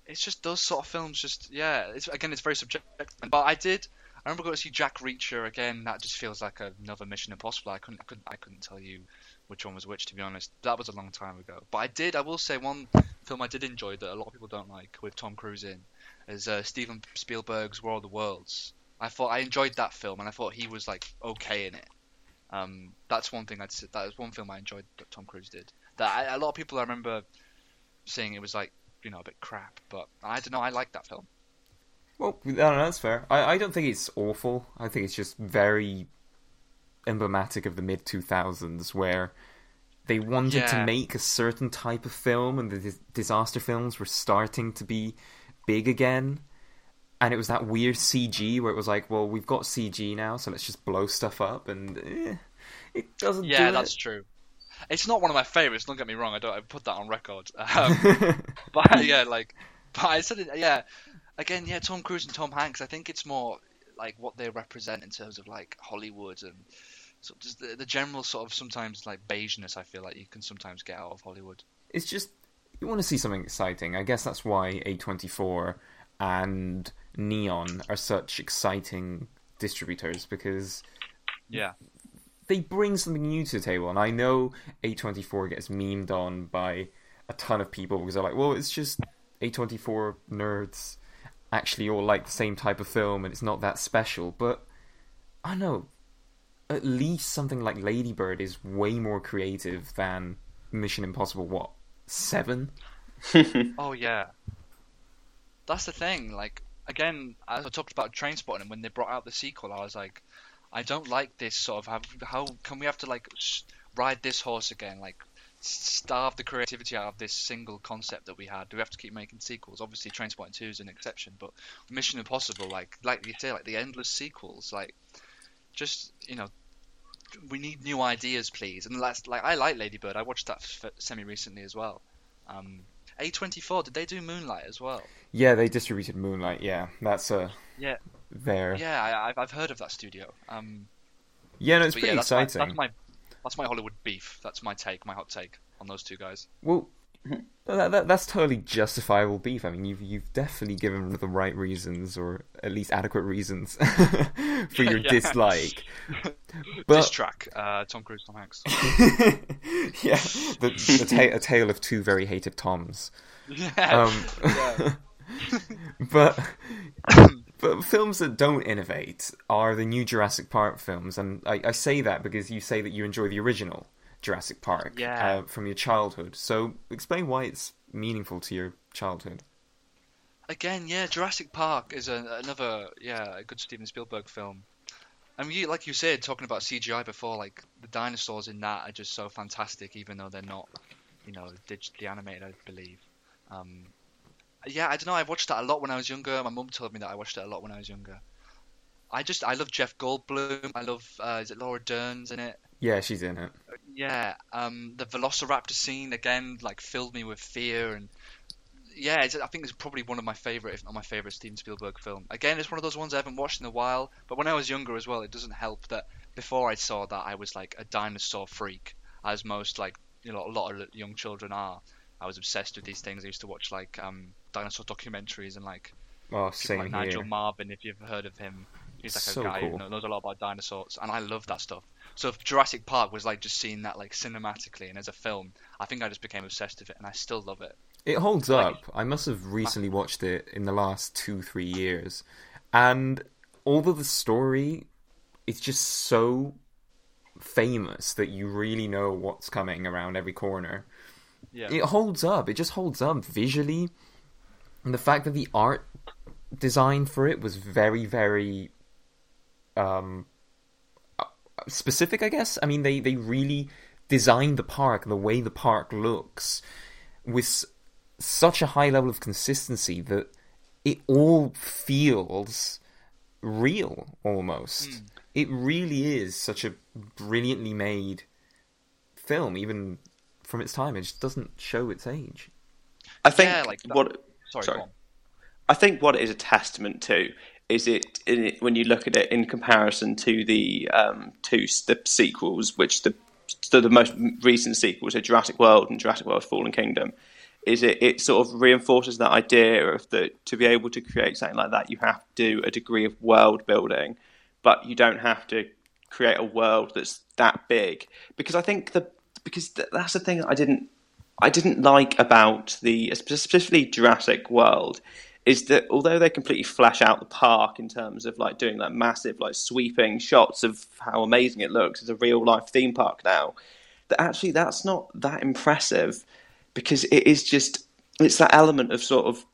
it's just those sort of films. Just yeah, it's again, it's very subjective. But I did. I remember going to see Jack Reacher again. That just feels like another Mission Impossible. I couldn't, I couldn't, I couldn't tell you which one was which to be honest. That was a long time ago. But I did. I will say one film I did enjoy that a lot of people don't like with Tom Cruise in is uh, Steven Spielberg's War of the Worlds. I thought I enjoyed that film, and I thought he was like okay in it. Um, that's one thing I'd say. That was one film I enjoyed that Tom Cruise did. That I, a lot of people I remember saying it was like you know a bit crap, but I don't know. I like that film. Well, I don't know, that's fair. I, I don't think it's awful. I think it's just very emblematic of the mid 2000s where they wanted to make a certain type of film and the dis- disaster films were starting to be big again. And it was that weird CG where it was like, well, we've got CG now, so let's just blow stuff up, and eh, it doesn't. Yeah, do that's it. true. It's not one of my favorites. Don't get me wrong. I don't. I put that on record. <laughs> Um, but yeah, like, but I said it. Yeah, again, yeah. Tom Cruise and Tom Hanks. I think it's more like what they represent in terms of like Hollywood and so just the, the general sort of sometimes like beigeness. I feel like you can sometimes get out of Hollywood. it's just you want to see something exciting. I guess that's why A24 and Neon are such exciting distributors because Yeah. they bring something new to the table. And I know A24 gets memed on by a ton of people because they're like, well, it's just A24 nerds actually all like the same type of film and it's not that special. But I don't know. At least something like Ladybird is way more creative than Mission Impossible, what, seven. <laughs> Oh yeah, that's the thing. Like again, as I talked about Trainspotting, and when they brought out the sequel, I was like, I don't like this sort of. How, how can we have to like ride this horse again? Like starve the creativity out of this single concept that we had. Do we have to keep making sequels? Obviously, Trainspotting Two is an exception, but Mission Impossible, like like you say, like the endless sequels, like just you know. We need new ideas, please. And that's like I like Lady Bird. I watched that f- semi recently as well. Um, A24, did they do Moonlight as well? Yeah, they distributed Moonlight. Yeah, that's a Yeah, there. yeah, I, I've I've heard of that studio. Um, Yeah, no, it's pretty yeah, that's my, exciting. that's my that's my Hollywood beef. That's my take, my hot take on those two guys. Well, that, that, that's totally justifiable beef. I mean, you've you've definitely given the right reasons, or at least adequate reasons, <laughs> for your <laughs> Yeah. dislike. This <laughs> But track, uh, Tom Cruise, Tom Hanks. yeah, the, the ta- a tale of two very hated Toms. yeah, Um, yeah. but but films that don't innovate are the new Jurassic Park films, and I, I say that because you say that you enjoy the original Jurassic Park Yeah. uh, from your childhood. So explain why it's meaningful to your childhood. Again, yeah, Jurassic Park is a, another yeah a good Steven Spielberg film. I mean, you, like you said, talking about CGI before, like the dinosaurs in that are just so fantastic, even though they're not, you know, digitally animated, I believe. Um, yeah, I don't know. I watched that a lot when I was younger. My mum told me that I watched it a lot when I was younger. I just I love Jeff Goldblum. I love uh, is it Laura Dern's in it? Yeah, she's in it. Yeah, um, the Velociraptor scene again, like filled me with fear and yeah, it's, I think it's probably one of my favorite, if not my favorite, Steven Spielberg film. Again, it's one of those ones I haven't watched in a while, but when I was younger as well, it doesn't help that before I saw that I was like a dinosaur freak, as most like you know a lot of young children are. I was obsessed with these things. I used to watch like um, dinosaur documentaries and like Oh, people like. Nigel Marven, if you've heard of him. He's like So a guy cool. who knows a lot about dinosaurs, and I love that stuff. So if Jurassic Park was like just seeing that like cinematically and as a film, I think I just became obsessed with it, and I still love it. It holds Like- up. I must have recently watched it in the last two, three years. And although the story is just so famous that you really know what's coming around every corner, Yeah, it holds up. It just holds up visually. And the fact that the art design for it was very, very um, uh, specific, I guess. I mean, they, they really designed the park, the way the park looks, with such a high level of consistency that it all feels real almost. It really is such a brilliantly made film, even from its time. It just doesn't show its age. I think Yeah, like what sorry, sorry. go on. I think what it is a testament to is it, it when you look at it in comparison to the um, two the sequels, which the the, the most recent sequels are Jurassic World and Jurassic World: Fallen Kingdom. Is it? It sort of reinforces that idea of that to be able to create something like that, you have to do a degree of world building, but you don't have to create a world that's that big. Because I think the because th- that's the thing I didn't I didn't like about the specifically Jurassic World is that although they completely flash out the park in terms of like doing like massive like sweeping shots of how amazing it looks as a real life theme park now, that actually that's not that impressive because it is just it's that element of sort of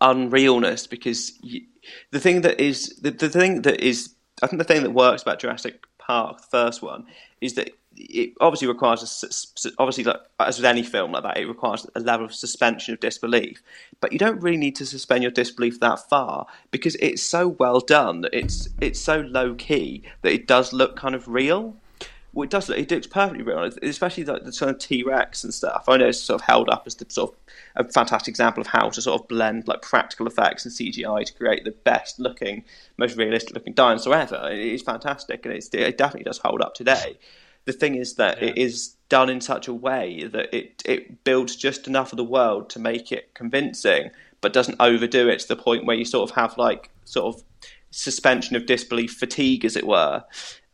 unrealness because you, the thing that is the, the thing that is I think the thing that works about Jurassic Park, the first one, is that it obviously requires a, obviously like, as with any film like that, it requires a level of suspension of disbelief. But you don't really need to suspend your disbelief that far because it's so well done it's it's so low key that it does look kind of real. Well, it does. look- It looks perfectly real, especially the sort of T Rex and stuff. I know it's sort of held up as the sort of a fantastic example of how to sort of blend like practical effects and CGI to create the best looking, most realistic looking dinosaur ever. It is fantastic, and it definitely does hold up today. The thing is that it is done in such a way that it it builds just enough of the world to make it convincing, but doesn't overdo it to the point where you sort of have like sort of suspension of disbelief fatigue, as it were.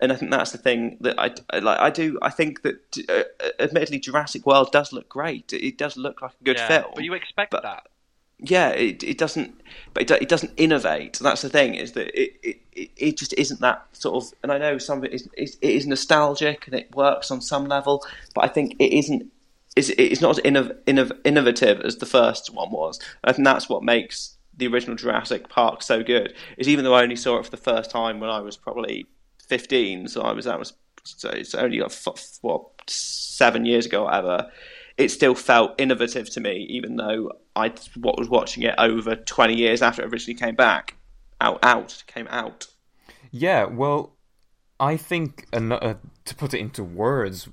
And I think that's the thing that I, I like. I do. I think that, uh, admittedly, Jurassic World does look great. It, it does look like a good yeah, film. but you expect but- that. Yeah, it, it doesn't, but it, it doesn't innovate. That's the thing is that it, it, it- just isn't that sort of. And I know some of it is, it is nostalgic and it works on some level, but I think it isn't. is it's not as innov- innov- innovative as the first one was. I think that's what makes the original Jurassic Park so good. Is even though I only saw it for the first time when I was probably fifteen, so I was that was so it's only like what seven years ago, or whatever. It still felt innovative to me, even though I what was watching it over twenty years after it originally came back out out came out. Yeah, well, I think an- uh, to put it into words,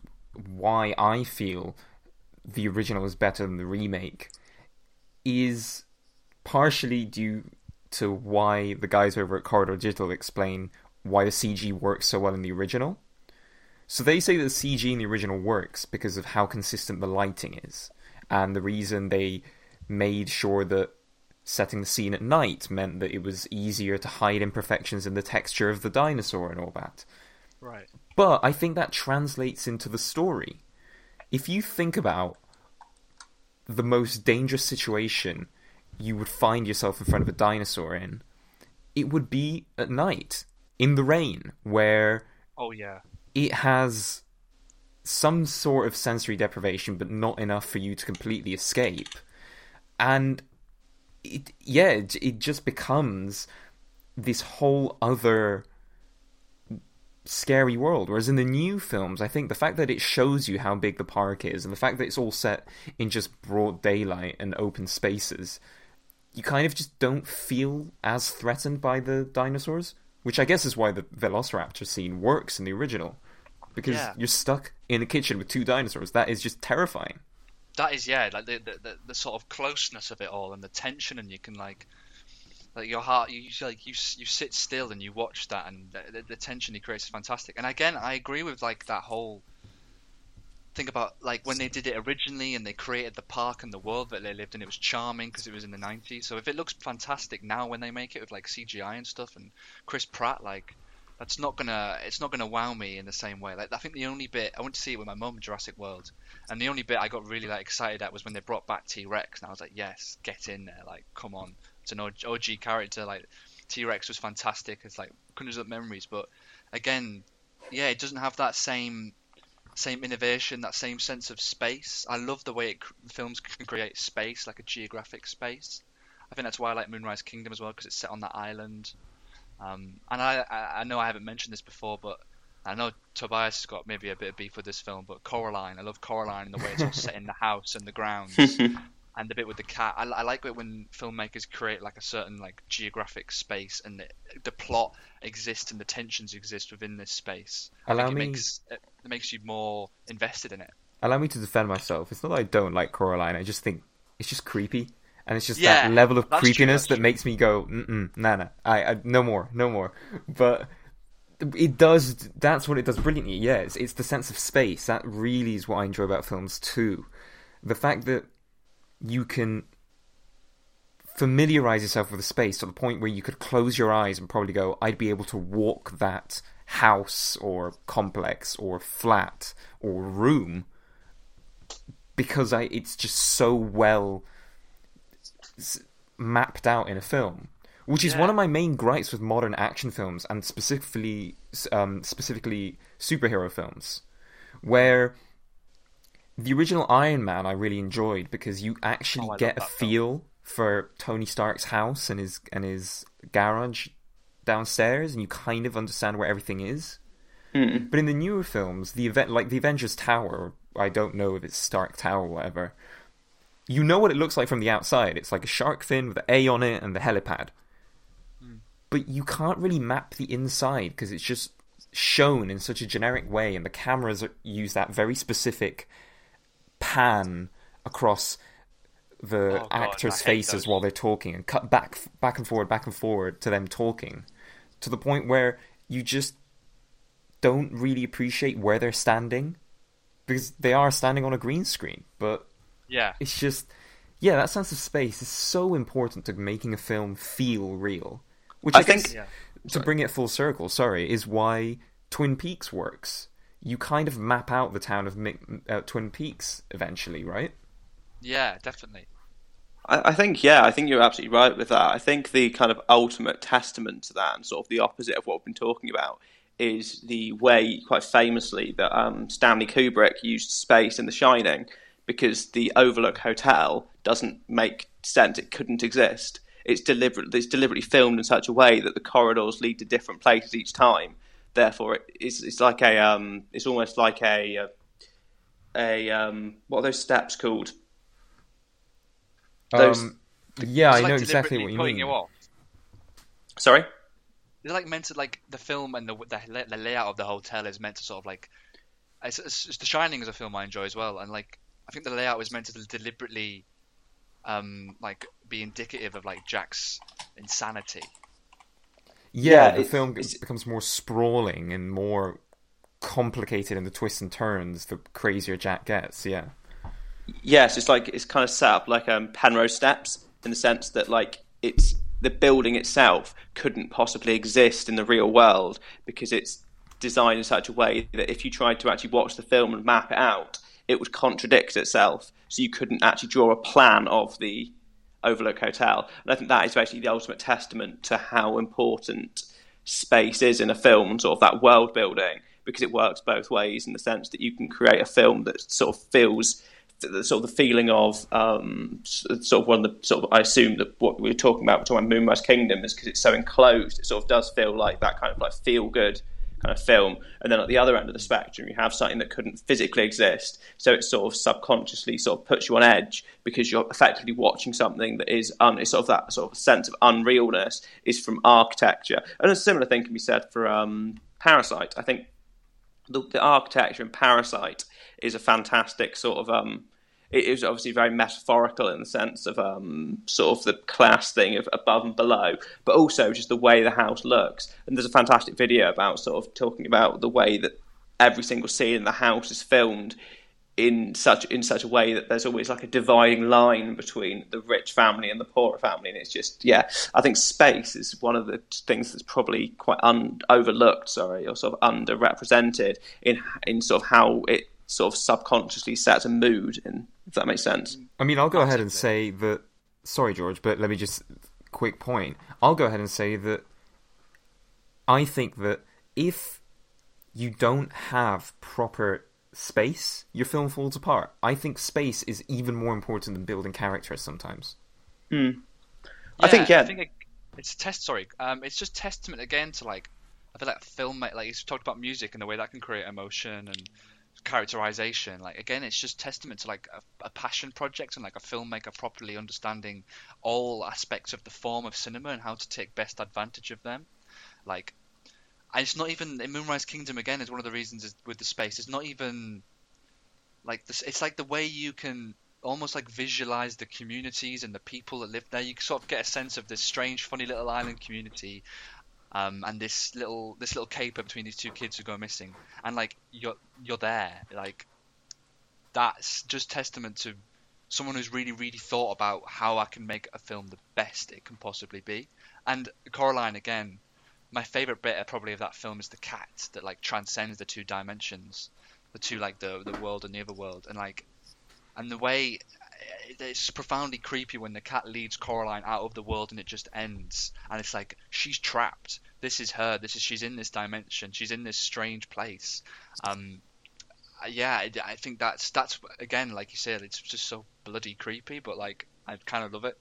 why I feel the original is better than the remake is partially due to why the guys over at Corridor Digital explain why the CG works so well in the original. So they say that the CG in the original works because of how consistent the lighting is, and the reason they made sure that setting the scene at night meant that it was easier to hide imperfections in the texture of the dinosaur and all that. Right. But I think that translates into the story. If you think about the most dangerous situation you would find yourself in front of a dinosaur in, it would be at night, in the rain, where Oh yeah. It has some sort of sensory deprivation, but not enough for you to completely escape. And it, yeah, it, it just becomes this whole other scary world. Whereas in the new films, I think the fact that it shows you how big the park is, and the fact that it's all set in just broad daylight and open spaces, you kind of just don't feel as threatened by the dinosaurs. Which I guess is why the Velociraptor scene works in the original. Because Yeah. you're stuck in a kitchen with two dinosaurs. That is just terrifying. That is yeah, like the, the the sort of closeness of it all and the tension, and you can like. Like your heart, you you, like you you sit still and you watch that, and the, the, the tension he creates is fantastic. And again, I agree with like that whole think about like when they did it originally and they created the park and the world that they lived in. It was charming because it was in the '90s. So if it looks fantastic now when they make it with like CGI and stuff and Chris Pratt, like that's not gonna it's not gonna wow me in the same way. Like I think the only bit I went to see it with my mum, Jurassic World, and the only bit I got really like excited at was when they brought back T Rex, and I was like, yes, get in there, like come on, it's an OG character. Like T Rex was fantastic. It's like conjures up memories, but again, yeah, it doesn't have that same same innovation, that same sense of space. I love the way it, films can create space, like a geographic space. I think that's why I like Moonrise Kingdom as well, because it's set on that island. Um, and I, I, know I haven't mentioned this before, but I know Tobias has got maybe a bit of beef with this film, but Coraline, I love Coraline and the way it's all set in the house and the grounds, <laughs> and the bit with the cat. I, I like it when filmmakers create like a certain like geographic space and the, the plot exists and the tensions exist within this space. I Allow me- it makes it, it makes you more invested in it. Allow me to defend myself. It's not that I don't like Coraline. I just think it's just creepy, and it's just Yeah, that level of that's true, creepiness that makes me go, mm nah, nah. I, I no more, no more. But it does. That's what it does brilliantly. Yeah, it's, it's the sense of space that really is what I enjoy about films too. The fact that you can familiarize yourself with the space to the point where you could close your eyes and probably go, I'd be able to walk that house or complex or flat or room because I it's just so well mapped out in a film, which is Yeah. one of my main gripes with modern action films and specifically um, specifically superhero films, where the original Iron Man I really enjoyed because you actually Oh, get a that film. feel for Tony Stark's house and his and his garage downstairs, and you kind of understand where everything is. But in the newer films, the event like the Avengers Tower, I don't know if it's Stark Tower or whatever. You know what it looks like from the outside. It's like a shark fin with the A on it and the helipad. But you can't really map the inside because it's just shown in such a generic way, and the cameras use that very specific pan across the Oh, actors' faces those. while they're talking and cut back, back and forward, back and forward to them talking, to the point where you just don't really appreciate where they're standing because they are standing on a green screen. But Yeah, it's just, yeah, that sense of space is so important to making a film feel real. Which I, I think- guess, Yeah. to bring it full circle, sorry, is why Twin Peaks works. You kind of map out the town of Mi- uh, Twin Peaks eventually, right? yeah, definitely. I, I think, yeah, I think you're absolutely right with that. I think the kind of ultimate testament to that, and sort of the opposite of what we've been talking about, is the way, quite famously, that um, Stanley Kubrick used space in The Shining, because the Overlook Hotel doesn't make sense. It couldn't exist. It's deliberate. It's deliberately filmed in such a way that the corridors lead to different places each time. Therefore, it, it's it's like a um, it's almost like a a, a um, what are those steps called? Those- Um, yeah, I like know exactly what you putting mean. You off. Sorry. They're like meant to like the film and the the, the layout of the hotel is meant to sort of like it's, it's, it's The Shining is a film I enjoy as well, and like I think the layout was meant to deliberately um like be indicative of like Jack's insanity. Yeah, Yeah, the it's- film it's- becomes more sprawling and more complicated in the twists and turns the crazier Jack gets. Yeah. Yes, it's like it's kind of set up like um, Penrose Steps in the sense that like it's the building itself couldn't possibly exist in the real world because it's designed in such a way that if you tried to actually watch the film and map it out, it would contradict itself. So you couldn't actually draw a plan of the Overlook Hotel. And I think that is basically the ultimate testament to how important space is in a film, sort of that world building, because it works both ways in the sense that you can create a film that sort of feels the sort of the feeling of um, sort of one of the sort of I assume that what we were talking about, we're talking about Moonrise Kingdom, is because it's so enclosed. It sort of does feel like that kind of like feel good kind of film. And then at the other end of the spectrum, you have something that couldn't physically exist, so it sort of subconsciously sort of puts you on edge because you're effectively watching something that is un- it's sort of that sort of sense of unrealness is from architecture. And a similar thing can be said for um, Parasite. I think the, the architecture in Parasite is a fantastic sort of um, it is obviously very metaphorical in the sense of um, sort of the class thing of above and below, but also just the way the house looks. And there's a fantastic video about sort of talking about the way that every single scene in the house is filmed in such in such a way that there's always like a dividing line between the rich family and the poorer family, and it's just yeah. I think space is one of the things that's probably quite un- overlooked, sorry, or sort of underrepresented in in sort of how it sort of subconsciously sets a mood, in if that makes sense. I mean, I'll go ahead and say that. Sorry, George, but let me just quick point. I'll go ahead and say that I think that if you don't have proper space, your film falls apart. I think space is even more important than building characters sometimes. I think, yeah. I think it, it's a test. Sorry, um, it's just testament again to like I feel like film like he's talked about music and the way that can create emotion and characterization. Like again, it's just testament to like a, a passion project and like a filmmaker properly understanding all aspects of the form of cinema and how to take best advantage of them. Like, and it's not even in Moonrise Kingdom again is one of the reasons is with the space. It's not even like this. It's like the way you can almost like visualize the communities and the people that live there. You sort of get a sense of this strange, funny little island community, um, and this little this little caper between these two kids who go missing, and like you're you're there. Like that's just testament to someone who's really really thought about how I can make a film the best it can possibly be. And Coraline again. My favorite bit probably of that film is the cat that like transcends the two dimensions, the two like the the world and the other world, and like and the way it's profoundly creepy when the cat leads Coraline out of the world and it just ends. And it's like she's trapped. This is her. This is she's in this dimension. She's in this strange place. Um yeah I, I think that's that's again like you said it's just so bloody creepy but like I kind of love it.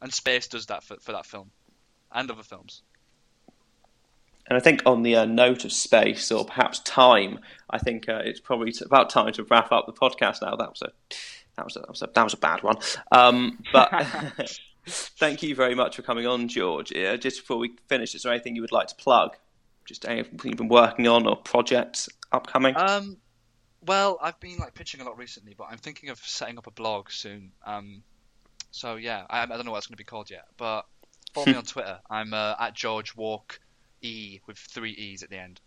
And space does that for, for that film. And other films. And I think on the uh, note of space or perhaps time, I think uh, it's probably about time to wrap up the podcast now. That was a that was a, that was a, that was a bad one. Um, but <laughs> <laughs> thank you very much for coming on, George. Uh, just before we finish, is there anything you would like to plug? Just anything you've been working on or projects upcoming? Um, well, I've been like pitching a lot recently, but I'm thinking of setting up a blog soon. Um, so yeah, I, I don't know what it's going to be called yet, but follow me <laughs> on Twitter. I'm uh, at George Walk E with three E's at the end.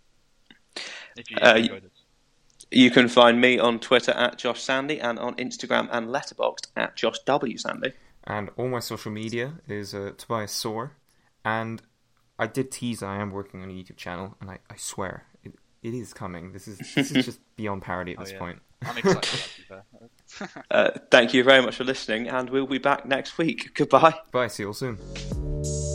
If you Uh, enjoyed it. You can find me on Twitter at Josh Sandy and on Instagram and Letterboxd at Josh W Sandy. And all my social media is uh, Tobias Soar. And I did tease I am working on a YouTube channel, and I, I swear it, it is coming. This is this is just <laughs> beyond parody at Oh, this yeah. point. I'm excited. to be fair. Uh, thank you very much for listening, and we'll be back next week. Goodbye. Bye. See you all soon.